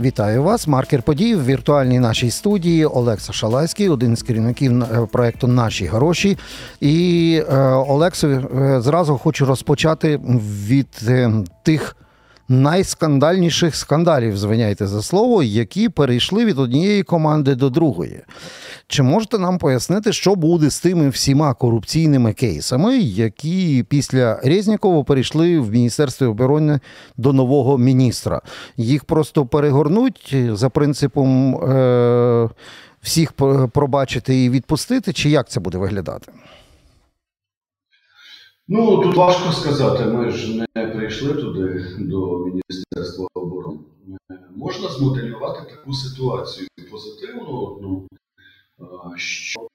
Вітаю вас. Маркер подій в віртуальній нашій студії Олекса Шалайський, один з керівників е, проекту Наші гроші. І е, Олексу, е, зразу хочу розпочати від тих найскандальніших скандалів, звиняйте за слово, які перейшли від однієї команди до другої. Чи можете нам пояснити, що буде з тими всіма корупційними кейсами, які після Резнікова перейшли в Міністерство оборони до нового міністра? Їх просто перегорнуть за принципом е- всіх пробачити і відпустити, чи як це буде виглядати? Ну, тут важко сказати. Ми ж не прийшли туди до Міністерства оборони. Можна змоделювати таку ситуацію позитивну одну, що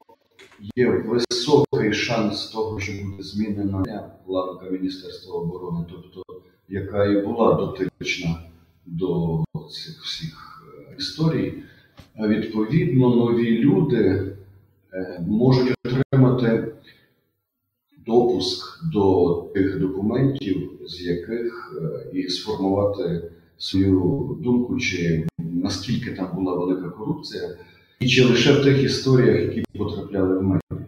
є високий шанс того, що буде змінена ланка Міністерства оборони, тобто яка і була дотична до цих всіх е, історій. Відповідно, нові люди е, можуть допуск до тих документів, з яких е, і сформувати свою думку, чи наскільки там була велика корупція, і чи лише в тих історіях, які потрапляли в медіа.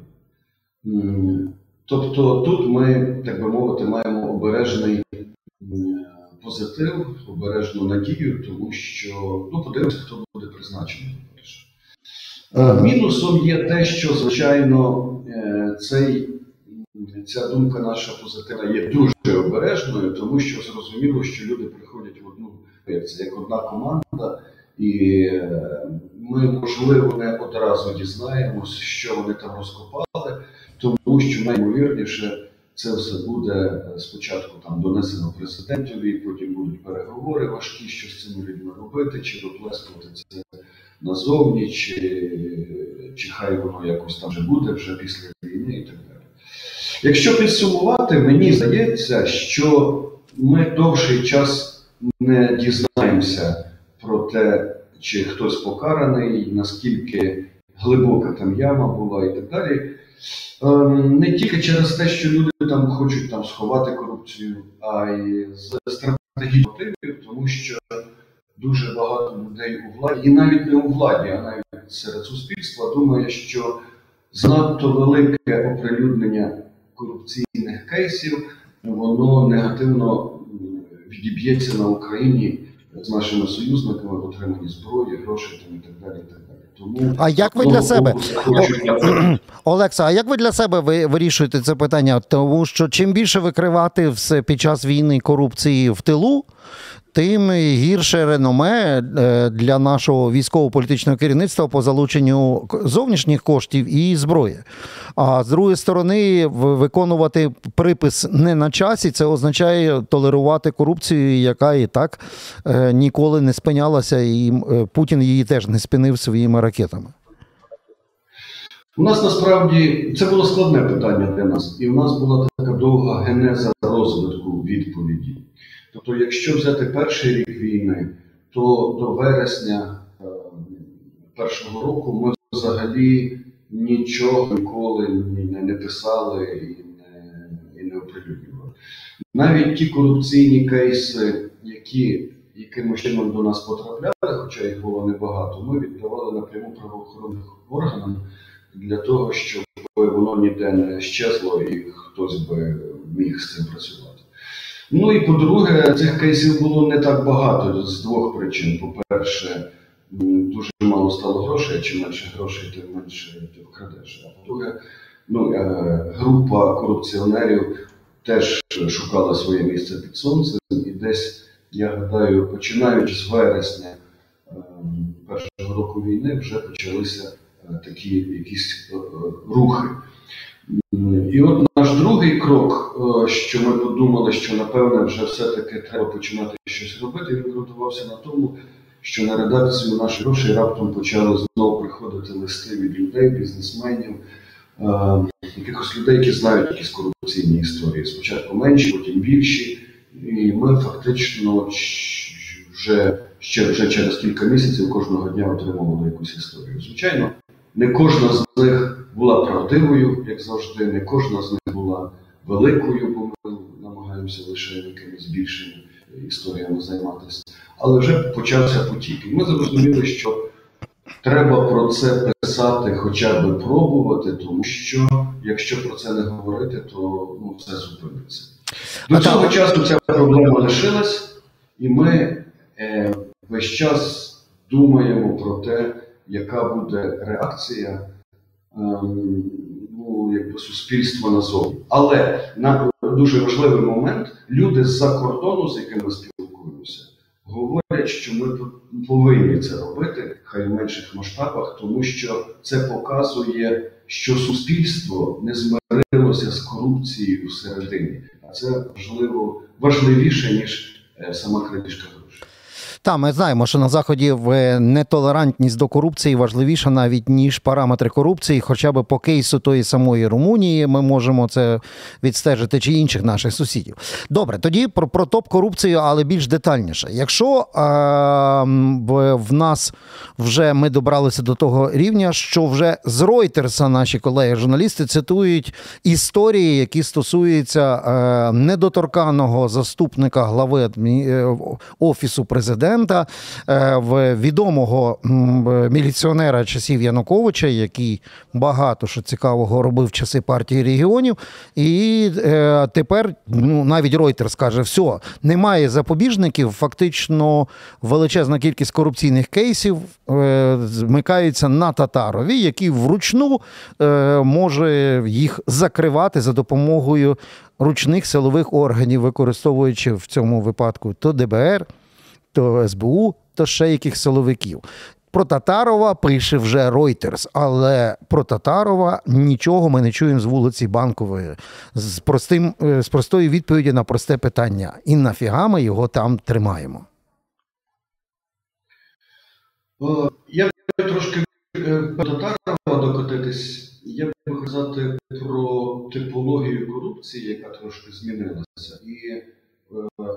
Тобто тут ми, так би мовити, маємо обережний позитив, обережну надію, тому що ну, подивимося, хто буде призначений. Мінусом є те, що, звичайно, е, цей ця думка наша позитивна є дуже обережною, тому що зрозуміло, що люди приходять в одну це як одна команда, і е, ми, можливо, не одразу дізнаємось, що вони там розкопали, тому що найімовірніше це все буде спочатку там донесено президентові, потім будуть переговори важкі, що з цими людьми робити, чи виплескувати це назовні, чи, чи хай воно якось там вже буде вже після війни і так далі. Якщо підсумувати, мені здається, що ми довший час не дізнаємося про те, чи хтось покараний, наскільки глибока там яма була і так далі. Ем, не тільки через те, що люди там хочуть там сховати корупцію, а й з стратегічних мотивів, тому що дуже багато людей у владі, і навіть не у владі, а навіть серед суспільства думає, що занадто велике оприлюднення корупційних кейсів, воно негативно відіб'ється на Україні з нашими союзниками в отриманні зброї, грошей і так далі. І так далі. Тому а як ви для себе Олекса? А як ви для себе ви вирішуєте це питання? Тому що чим більше викривати все під час війни корупції в тилу, тим гірше реноме е, для нашого військово-політичного керівництва по залученню зовнішніх коштів і зброї. А з другої сторони, виконувати припис не на часі, це означає толерувати корупцію, яка і так е, ніколи не спинялася, і е, Путін її теж не спинив своїми ракетами. У нас насправді це було складне питання для нас, і у нас була така довга генеза розвитку відповіді. Тобто, якщо взяти перший рік війни, то до вересня е, першого року ми взагалі нічого ніколи не писали і не, і не оприлюднювали. Навіть ті корупційні кейси, які якимось чином до нас потрапляли, хоча їх було небагато, ми віддавали напряму правоохоронних органам для того, щоб воно ніде не щезло і хтось би міг з цим працювати. Ну і по-друге, цих кейсів було не так багато з двох причин. По-перше, дуже мало стало грошей, чим менше грошей, тим менше ти вкрадеш. А по-друге, ну, е, група корупціонерів теж шукала своє місце під сонцем, і десь, я гадаю, починаючи з вересня е, першого року війни, вже почалися е, такі якісь рухи. І от наш другий крок, е, що ми подумали, що напевне вже все-таки треба починати щось робити, він ґрунтувався на тому, що на редакцію наших грошей раптом почали знову приходити листи від людей, бізнесменів, е, якихось людей, які знають якісь корупційні історії. Спочатку менші, потім більші. І ми фактично вже ще вже через кілька місяців кожного дня отримували якусь історію. Звичайно, не кожна з них була правдивою, як завжди, не кожна з них була великою, бо ми намагаємося лише якимись більшими історіями займатися. але вже почався потік. І ми зрозуміли, що треба про це писати, хоча б пробувати, тому що якщо про це не говорити, то ну, все зупиниться. До А цього часу ця проблема лишилась, і ми е, весь час думаємо про те, яка буде реакція ем, ну, якби суспільства назовні. Але на дуже важливий момент люди з-за кордону, з якими спілкуємося, говорять, що ми повинні це робити, хай в менших масштабах, тому що це показує, що суспільство не змирилося з корупцією всередині. А це важливо важливіше, ніж е, сама крадіжка грошей. Та ми знаємо, що на заході в нетолерантність до корупції важливіша навіть ніж параметри корупції. Хоча б по кейсу тої самої Румунії ми можемо це відстежити чи інших наших сусідів. Добре, тоді про, про топ корупцію, але більш детальніше. Якщо е, в, в нас вже ми добралися до того рівня, що вже з Ройтерса наші колеги-журналісти цитують історії, які стосуються е, недоторканого заступника глави адмі- е, офісу президента, е, в відомого міліціонера часів Януковича, який багато що цікавого робив в часи партії регіонів. І е, тепер ну, навіть Reuters каже, все, немає запобіжників. Фактично величезна кількість корупційних кейсів е, змикаються на Татарові, який вручну е, може їх закривати за допомогою ручних силових органів, використовуючи в цьому випадку то ДБР, то СБУ, то ще яких силовиків. Про Татарова пише вже Reuters, але про Татарова нічого ми не чуємо з вулиці Банкової. З, простим, е, з простої відповіді на просте питання. І нафіга ми його там тримаємо? Я трошки е, до Татарова докотитись. Я б хотів сказати про типологію корупції, яка трошки змінилася. І е,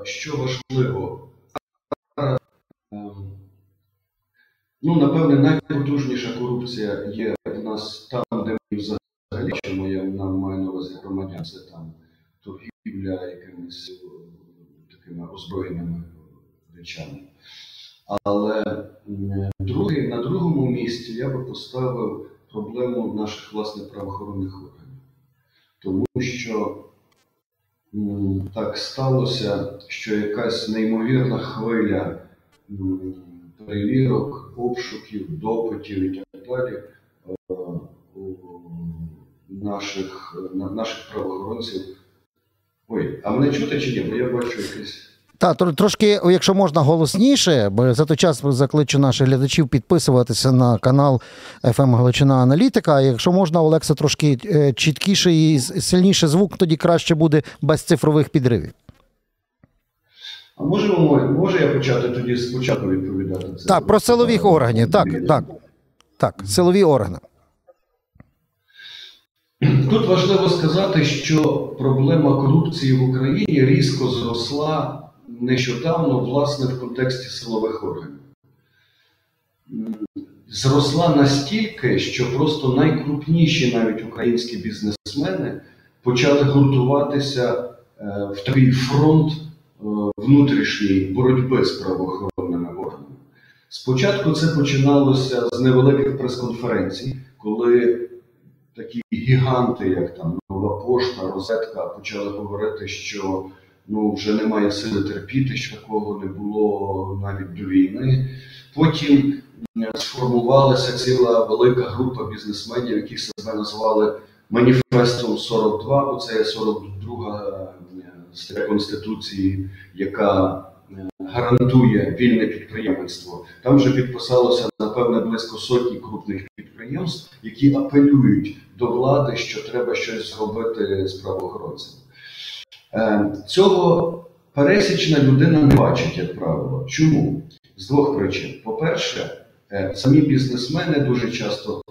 що важливо, Татар, ем, ну, напевне, найпотужніша корупція є в нас там, де ми взагалі, чому я нам маю на увазі громадян, це там торгівля якимись е, такими озброєними речами. Але другий, на другому місці я би поставив проблему наших власне правоохоронних органів. Тому що так сталося, що якась неймовірна хвиля перевірок, обшуків, допитів і так далі е, наших, наших правоохоронців. Ой, а мене чути чи ні? Бо я бачу якесь. Та трошки, якщо можна голосніше, бо за той час закличу наших глядачів підписуватися на канал FM Галичина Аналітика. Якщо можна, Олекса, трошки е, чіткіше і сильніше звук, тоді краще буде без цифрових підривів. А можемо, може я почати тоді спочатку відповідати? Це Так, про силових органів. Так, так. Так, силові органи. Тут важливо сказати, що проблема корупції в Україні різко зросла нещодавно, власне, в контексті силових органів. Зросла настільки, що просто найкрупніші навіть українські бізнесмени почали гуртуватися е, в такий фронт внутрішньої боротьби з правоохоронними органами. Спочатку це починалося з невеликих прес-конференцій, коли такі гіганти, як там Нова Пошта, Розетка, почали говорити, що ну вже немає сили терпіти, що такого не було навіть до війни. Потім сформувалася ціла велика група бізнесменів, які себе назвали Маніфестом 42, бо це є 42 стаття Конституції, яка е, гарантує вільне підприємництво. Там вже підписалося напевне близько сотні крупних підприємств, які апелюють до влади, що треба щось зробити з правоохоронцями. Е, Цього пересічна людина не бачить, як правило. Чому? З двох причин. По-перше, е, самі бізнесмени дуже часто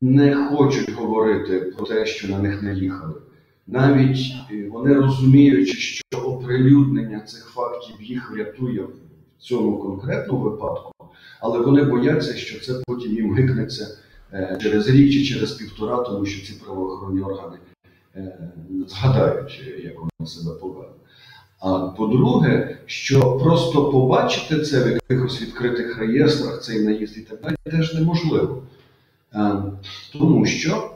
не хочуть говорити про те, що на них наїхали. Навіть е, вони розуміючи, що оприлюднення цих фактів їх врятує в цьому конкретному випадку, але вони бояться, що це потім їм гикнеться е, через рік чи через півтора, тому що ці правоохоронні органи е, згадають, як вони себе повели. А по-друге, що просто побачити це в якихось відкритих реєстрах, цей наїзд і так далі, теж неможливо. Тому що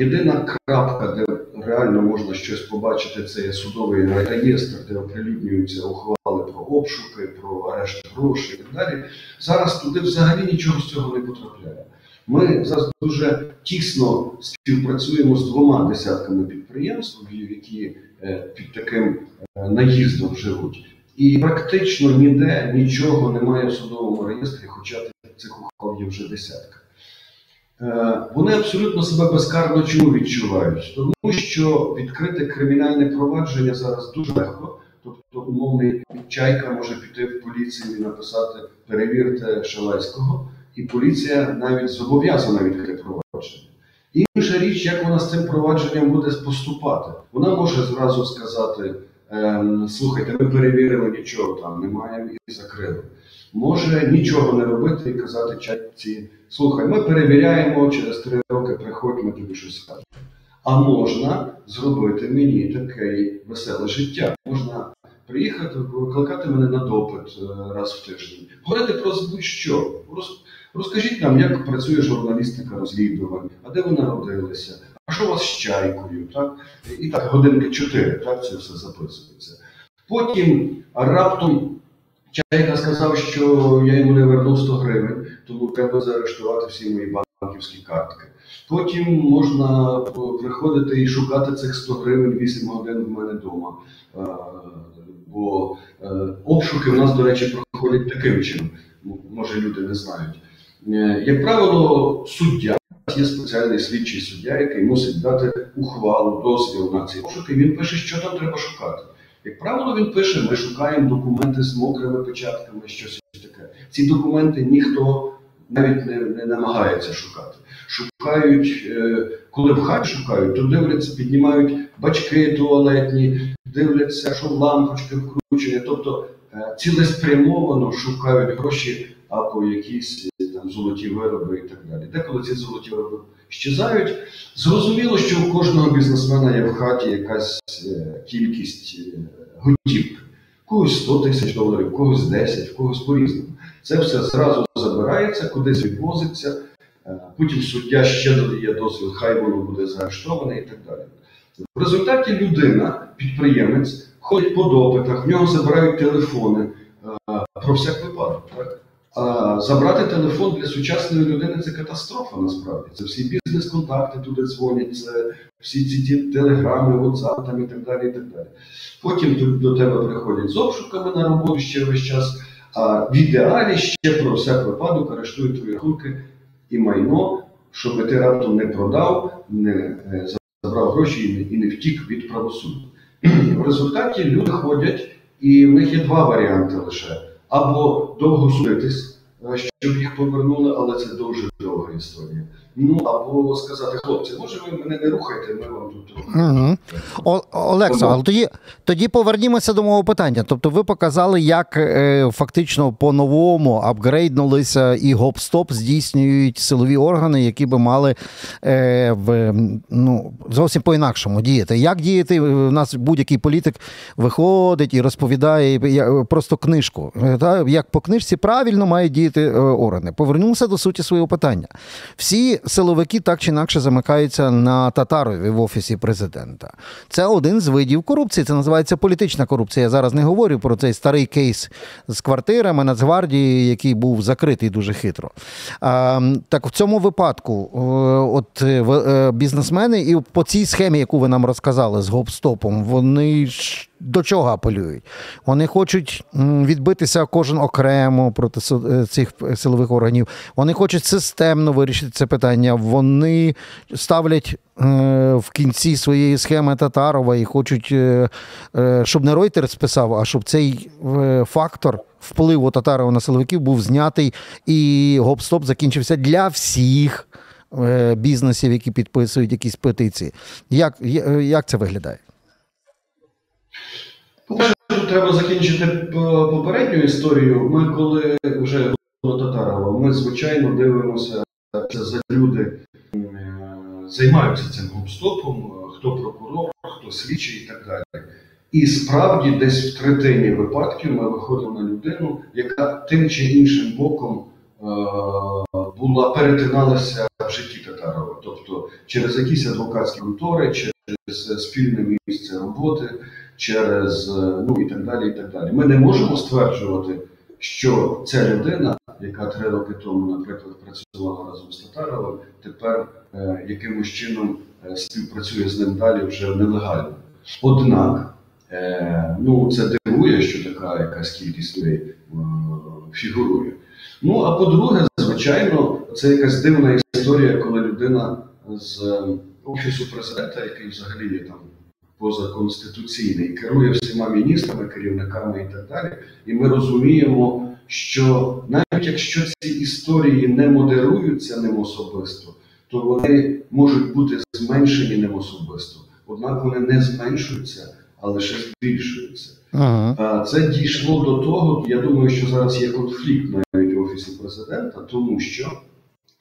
єдина крапка, де реально можна щось побачити, це є судовий реєстр, де оприлюднюються ухвали про обшуки, про арешт грошей і так далі. Зараз туди взагалі нічого з цього не потрапляє. Ми зараз дуже тісно співпрацюємо з двома десятками підприємств, які е, під таким е, наїздом живуть. І практично ніде нічого немає в судовому реєстрі, хоча цих ухвал є вже десятка. Е, Вони абсолютно себе безкарно чому відчувають? Тому що відкрите кримінальне провадження зараз дуже легко. Тобто умовний чайка може піти в поліцію і написати перевірте Шалайського, і поліція навіть зобов'язана відкрити провадження. Інша річ, як вона з цим провадженням буде поступати. Вона може зразу сказати: ем, слухайте, ми перевірили, нічого там немає і закрили. Може нічого не робити і казати чайці, слухай, ми перевіряємо, через три роки приходь, ми тобі щось скажемо. А можна зробити мені таке веселе життя. Можна приїхати, викликати мене на допит е, раз в тиждень, говорити про будь-що. Розкажіть нам, як працює журналістика розслідувань, а де ви народилися, а що у вас з чайкою, так? І так, годинки чотири, так, це все записується. Потім раптом чайка сказав, що я йому не вернув 100 гривень, тому треба заарештувати всі мої банківські картки. Потім можна приходити і шукати цих 100 гривень 8 годин в мене вдома. Бо е, обшуки в нас, до речі, проходять таким чином. Може, люди не знають. Е, Як правило, суддя є спеціальний слідчий суддя, який мусить дати ухвалу, дозвіл на ці обшуки. Він пише, що там треба шукати. Як правило, він пише: ми шукаємо документи з мокрими печатками, щось таке. Ці документи ніхто навіть не, не намагається шукати. Шукають, е, коли в хаті шукають, то дивляться, піднімають бачки туалетні, дивляться, що лампочки вкручені. Тобто е, цілеспрямовано шукають гроші або якісь е, там золоті вироби і так далі. Деколи ці золоті вироби щезають. Зрозуміло, що у кожного бізнесмена є в хаті якась кількість готівки. Когось 100 тисяч доларів, когось 10, в когось по-різному. Це все зразу забирається, кудись відвозиться. Е, Потім суддя ще додає дозвіл, хай воно буде заарештоване і так далі. В результаті людина, підприємець, ходить по допитах, в нього забирають телефони е, про всяк випадок. Так? А забрати телефон для сучасної людини це катастрофа насправді. Це всі бізнес-контакти туди дзвонять, це всі ці телеграми, WhatsApp і так далі. і так далі. Потім до тебе приходять з обшуками на роботу ще весь час. А в ідеалі ще про все випадок арештують твої рахунки і майно, щоб ти раптом не продав, не е, забрав гроші і не, втік від правосуддя. В результаті люди ходять, і в них є два варіанти лише: або довго судитись, щоб їх повернули, але це дуже довга історія. Ну або сказати, хлопці, може ви мене не рухайте, ми вам тут. Угу. О, Олексо, але тоді, тоді повернімося до мого питання. Тобто, ви показали, як е, фактично по-новому апгрейднулися і гоп-стоп здійснюють силові органи, які би мали е, в, ну, зовсім по-інакшому діяти. Як діяти? У нас будь-який політик виходить і розповідає просто книжку. Е, Та, як по книжці правильно мають діяти е, органи. Повернімося до суті свого питання. Всі силовики так чи інакше замикаються на Татарові в офісі президента. Це один з видів корупції. Це називається політична корупція. Я зараз не говорю про цей старий кейс з квартирами Нацгвардії, який був закритий дуже хитро. Так в цьому випадку, е, от е, бізнесмени, і по цій схемі, яку ви нам розказали з гоп-стопом, вони до чого апелюють? Вони хочуть відбитися кожен окремо проти е, цих силових органів. Вони хочуть системно вирішити це питання. Вони ставлять е, в кінці своєї схеми Татарова і хочуть, е, е, щоб не Рейтер списав, а щоб цей е, фактор впливу Татарова на силовиків був знятий і гоп-стоп закінчився для всіх. е, Бізнесів, які підписують якісь петиції. Як, як це виглядає? По-перше, тут треба закінчити попередню історію. Ми коли вже до Татарова, ми звичайно дивимося, за люди е, займаються цим гопстопом, е, хто прокурор, хто слідчий і так далі. І справді, десь в третині випадків ми виходимо на людину, яка тим чи іншим боком була перетиналася в житті Татарова, тобто через якісь адвокатські контори, через спільне місце роботи, через е, ну і так далі. І так далі. Ми не можемо стверджувати, що ця людина, яка три роки тому, наприклад, працювала разом з Татаровим, тепер е, якимось чином е, співпрацює з ним далі вже нелегально. Однак, е, ну це дивує, що така якась кількість людей е, фігурує. Ну а по-друге, звичайно, це якась дивна історія, коли людина з е, офісу президента, який взагалі є там позаконституційний, керує всіма міністрами, керівниками і так далі. І ми розуміємо, що навіть якщо ці історії не модеруються ним особисто, то вони можуть бути зменшені ним особисто. Однак вони не зменшуються, а лише збільшуються. Ага. Це дійшло до того. Я думаю, що зараз є конфлікт навіть в офісі президента, тому що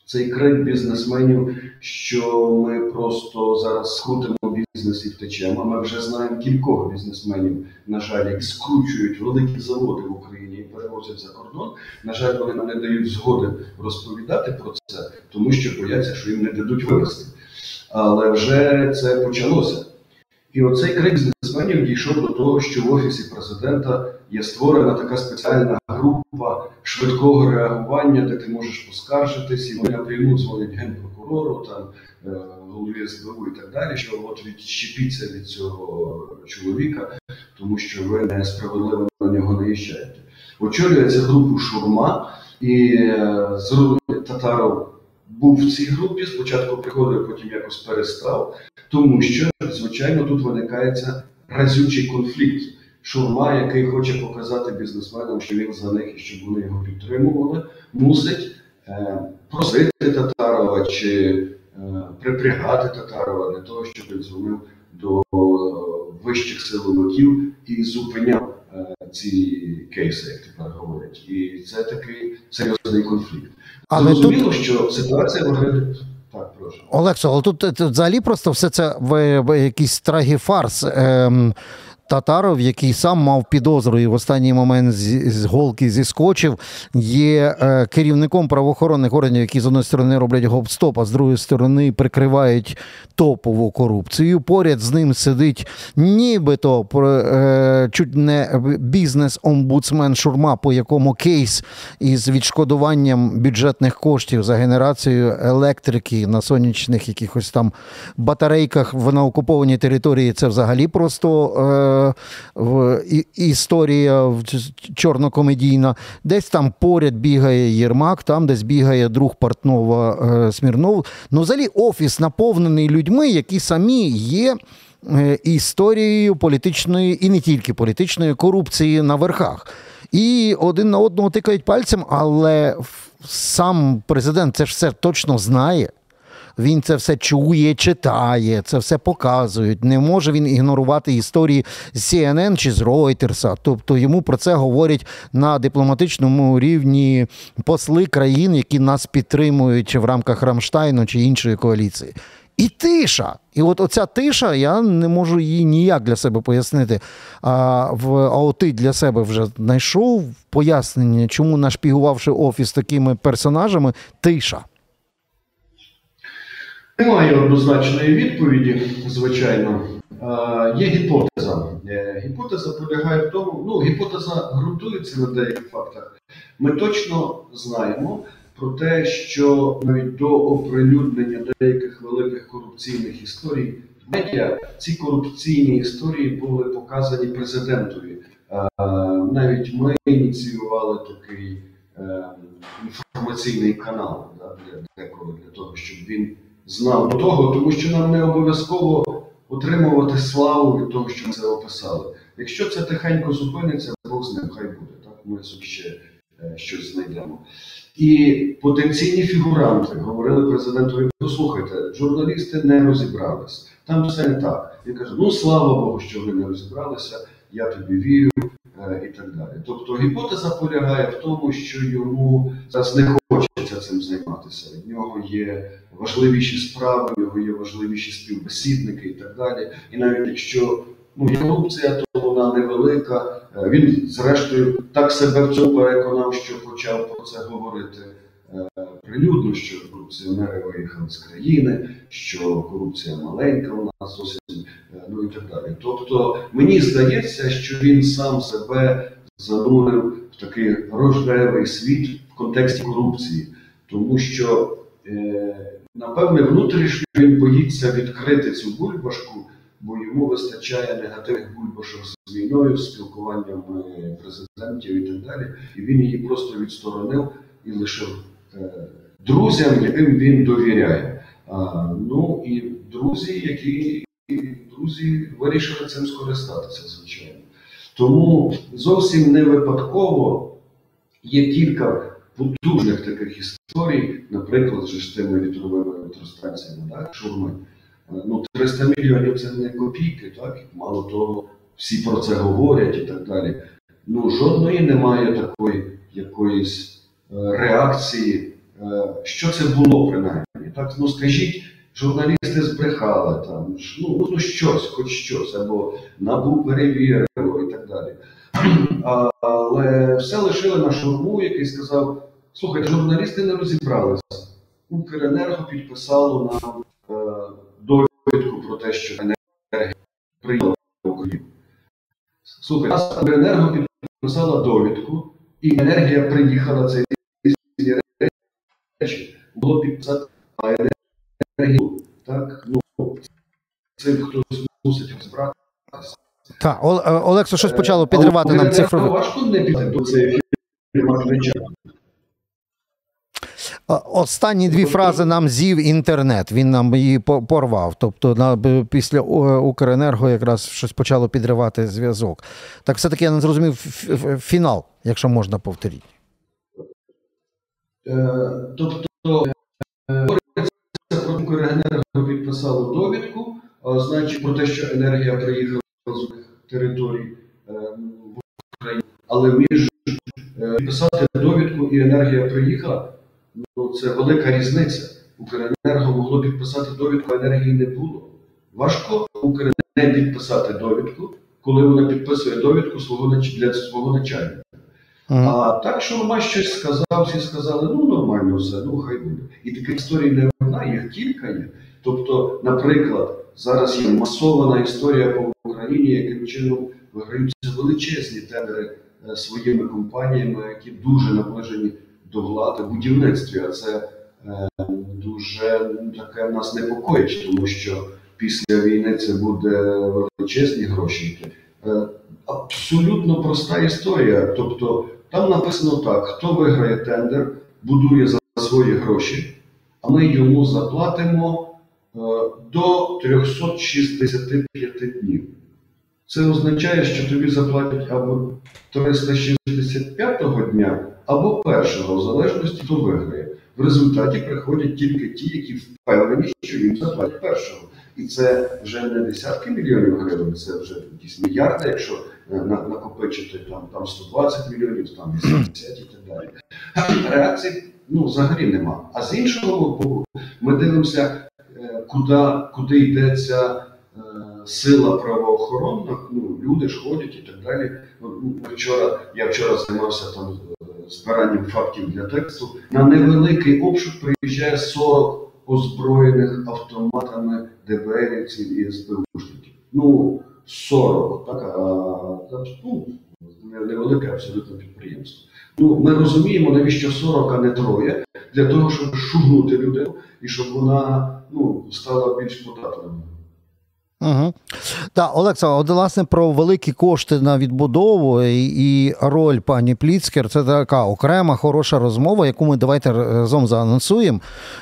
цей крик бізнесменів, що ми просто зараз скрутимо бізнес і втечемо. Ми вже знаємо кількох бізнесменів, на жаль, які скручують великі заводи в Україні і перевозять за кордон. На жаль, вони нам не дають згоди розповідати про це, тому що бояться, що їм не дадуть вивезти. Але вже це почалося. І оцей крик бізнесменів дійшов до того, що в офісі президента є створена така спеціальна група швидкого реагування, де ти можеш поскаржитись, і вони напряму дзвонять генпрокурору, там е, голові СБУ і так далі, що от відщепіться від цього чоловіка, тому що ви несправедливо на нього наїжджаєте. Очолює цю групу Шурма, і е, Татаров був в цій групі. Спочатку приходив, потім якось перестав. Тому що, звичайно, тут виникається разючий конфлікт. Шурма, який хоче показати бізнесменам, що він за них і щоб вони його підтримували, мусить е, просити Татарова чи е, припрягати Татарова для того, щоб він дзвонив до е, вищих силовиків і зупиняв е, ці кейси, як тепер говорять. І це такий серйозний конфлікт. Але Зрозуміло, що ситуація виглядає. Так, прошу. Олексо, але тут, тут взагалі просто все це в, в якийсь трагіфарс. Ем, Татаров, який сам мав підозру і в останній момент з, з голки зіскочив, є е, керівником правоохоронних органів, які з одної сторони роблять гоп-стоп, а з другої сторони прикривають топову корупцію. Поряд з ним сидить нібито е, чуть не бізнес-омбудсмен Шурма, по якому кейс із відшкодуванням бюджетних коштів за генерацію електрики на сонячних якихось там батарейках в на окупованій території. Це взагалі просто. Е, в історія чорнокомедійна. Десь там поряд бігає Єрмак, там десь бігає друг Портнова е, Смірнов. Ну, взагалі, офіс наповнений людьми, які самі є. е, Історією політичної і не тільки політичної корупції на верхах. І один на одного тикають пальцем, але сам президент це ж все точно знає. Він це все чує, читає, це все показують. Не може він ігнорувати історії з CNN чи з Reuters. Тобто йому про це говорять на дипломатичному рівні посли країн, які нас підтримують в рамках Рамштайну чи іншої коаліції. І тиша. І от оця тиша, я не можу її ніяк для себе пояснити. А, в, а от ти для себе вже знайшов пояснення, чому нашпігувавши офіс такими персонажами, тиша. Немає однозначної відповіді, звичайно. Е, Є гіпотеза. Е, Гіпотеза полягає в тому, ну, гіпотеза ґрунтується на деяких фактах. Ми точно знаємо про те, що навіть до оприлюднення деяких великих корупційних історій в медіа ці корупційні історії були показані президентові. Е, Навіть ми ініціювали такий е, інформаційний канал для деколи для того, щоб він знав того, тому що нам не обов'язково отримувати славу від того, що ми це описали. Якщо це тихенько зупиниться, Бог з ним хай буде. Так ми ще е, щось знайдемо. І потенційні фігуранти говорили президентові: послухайте, журналісти не розібрались. Там все не так. Він каже: ну слава Богу, що ви не розібралися, я тобі вірю. е, І так далі. Тобто гіпотеза полягає в тому, що йому зараз не цим займатися. В нього є важливіші справи, в нього є важливіші співбесідники і так далі. І навіть якщо ну, є корупція, то вона невелика. Е, Він, зрештою, так себе в цьому переконав, що почав про це говорити е, прилюдно, що корупціонери виїхали з країни, що корупція маленька у нас зовсім, е, ну і так далі. Тобто, мені здається, що він сам себе занурив в такий рожевий світ в контексті корупції, тому що, е, напевне, внутрішньо він боїться відкрити цю бульбашку, бо йому вистачає негативних бульбашок з війною, з спілкуванням е, президентів і так далі. І він її просто відсторонив і лишив е, друзям, яким він довіряє. Ну і друзі, які друзі вирішили цим скористатися, звичайно. Тому зовсім не випадково є кілька потужних таких історій, наприклад, з тими вітровими електростанціями, так, шурми. Е, Ну, 300 мільйонів це не копійки, так? Мало того, всі про це говорять і так далі. Ну, жодної немає такої якоїсь е, реакції, е, що це було принаймні. Так, ну скажіть, журналісти збрехали там, ну, ну щось, хоч щось, або набу перевірило і так далі. Але все лишили на шурму, який сказав: слухайте, журналісти не розібралися. Укренерго підписало нам е, довідку про те, що енергія прийняла в Україну. Слухайте, нас Укренерго підписала довідку, і енергія приїхала це різні речі. Було підписати а енергію. Так, ну цим хтось мусить розбиратися. Так, е, Олексо, щось почало Е, підривати але нам цифрові. Важко не піти до цієї фірми. Е, Останні дві фрази нам з'їв інтернет. Він нам її по- порвав. Тобто на, після е, Укренерго якраз щось почало підривати зв'язок. Так все-таки я не зрозумів фінал, якщо можна повторити. Е, Тобто е, про Укренерго підписало довідку, значить про те, що енергія приїхала з територій в Україну. Але між підписати довідку і енергія приїхала, ну це велика різниця. Укренерго могло підписати довідку, а енергії не було. Важко Укренерго не підписати довідку, коли вона підписує довідку свого для свого начальника. А так, що Роман щось сказав, всі сказали, ну нормально все, ну хай буде. І таких історій не одна, їх кілька є. Тобто, наприклад, зараз є масована історія по Україні, яким чином виграються величезні тендери е, своїми компаніями, які дуже наближені до влади будівництві. А це е, дуже ну, таке нас непокоїть, тому що після війни це буде величезні гроші. Е, абсолютно проста історія. Тобто, там написано так: хто виграє тендер, будує за свої гроші, а ми йому заплатимо е, до 365 днів. Це означає, що тобі заплатять або 365 дня, або першого, в залежності хто виграє. В результаті приходять тільки ті, які впевнені, що їм заплатять першого. І це вже не десятки мільйонів гривень, це вже якісь мільярди, якщо е, накопичити там, там 120 мільйонів, там 80 і так далі. Реакцій ну, взагалі нема. А з іншого боку, ми дивимося, е, куди, куди йдеться е, сила правоохоронна. Ну, люди ж ходять і так далі. Ну, Вчора, я вчора займався там збиранням фактів для тексту. На невеликий обшук приїжджає 40 озброєних автоматами ДБРівців і СБУшників. Ну, 40, так, а ну, невелике абсолютно підприємство. Ну, ми розуміємо, навіщо 40, а не троє, для того, щоб шугнути людину і щоб вона ну, стала більш податною. Угу. Так, Олекса, от, власне, про великі кошти на відбудову і, і роль пані Пліцкер це така окрема хороша розмова, яку ми давайте разом заанонсуємо.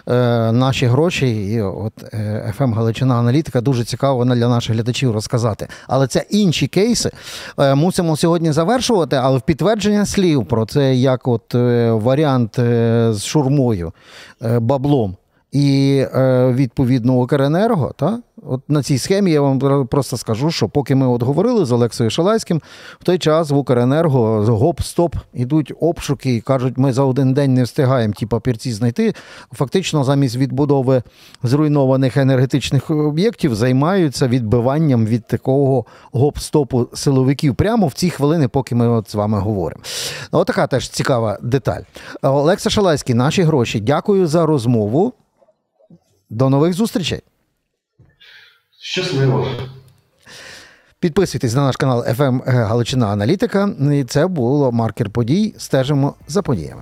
Е, наші гроші, і от е, FM Галичина Аналітика дуже цікаво для наших глядачів розказати. Але це інші кейси. Е, мусимо сьогодні завершувати, але в підтвердження слів про це як от е, варіант е, з шурмою, е, баблом. І е, відповідно Укренерго, та от на цій схемі я вам просто скажу, що поки ми от говорили з Олексою Шалайським, в той час в Укренерго гоп-стоп ідуть обшуки і кажуть, ми за один день не встигаємо ті папірці знайти. Фактично, замість відбудови зруйнованих енергетичних об'єктів займаються відбиванням від такого гоп-стопу силовиків прямо в ці хвилини, поки ми от з вами говоримо. Отака теж цікава деталь. Олекса Шалайський, наші гроші. Дякую за розмову. До нових зустрічей. Щасливо. Підписуйтесь на наш канал FM Галичина Аналітика. І це було маркер подій. Стежимо за подіями.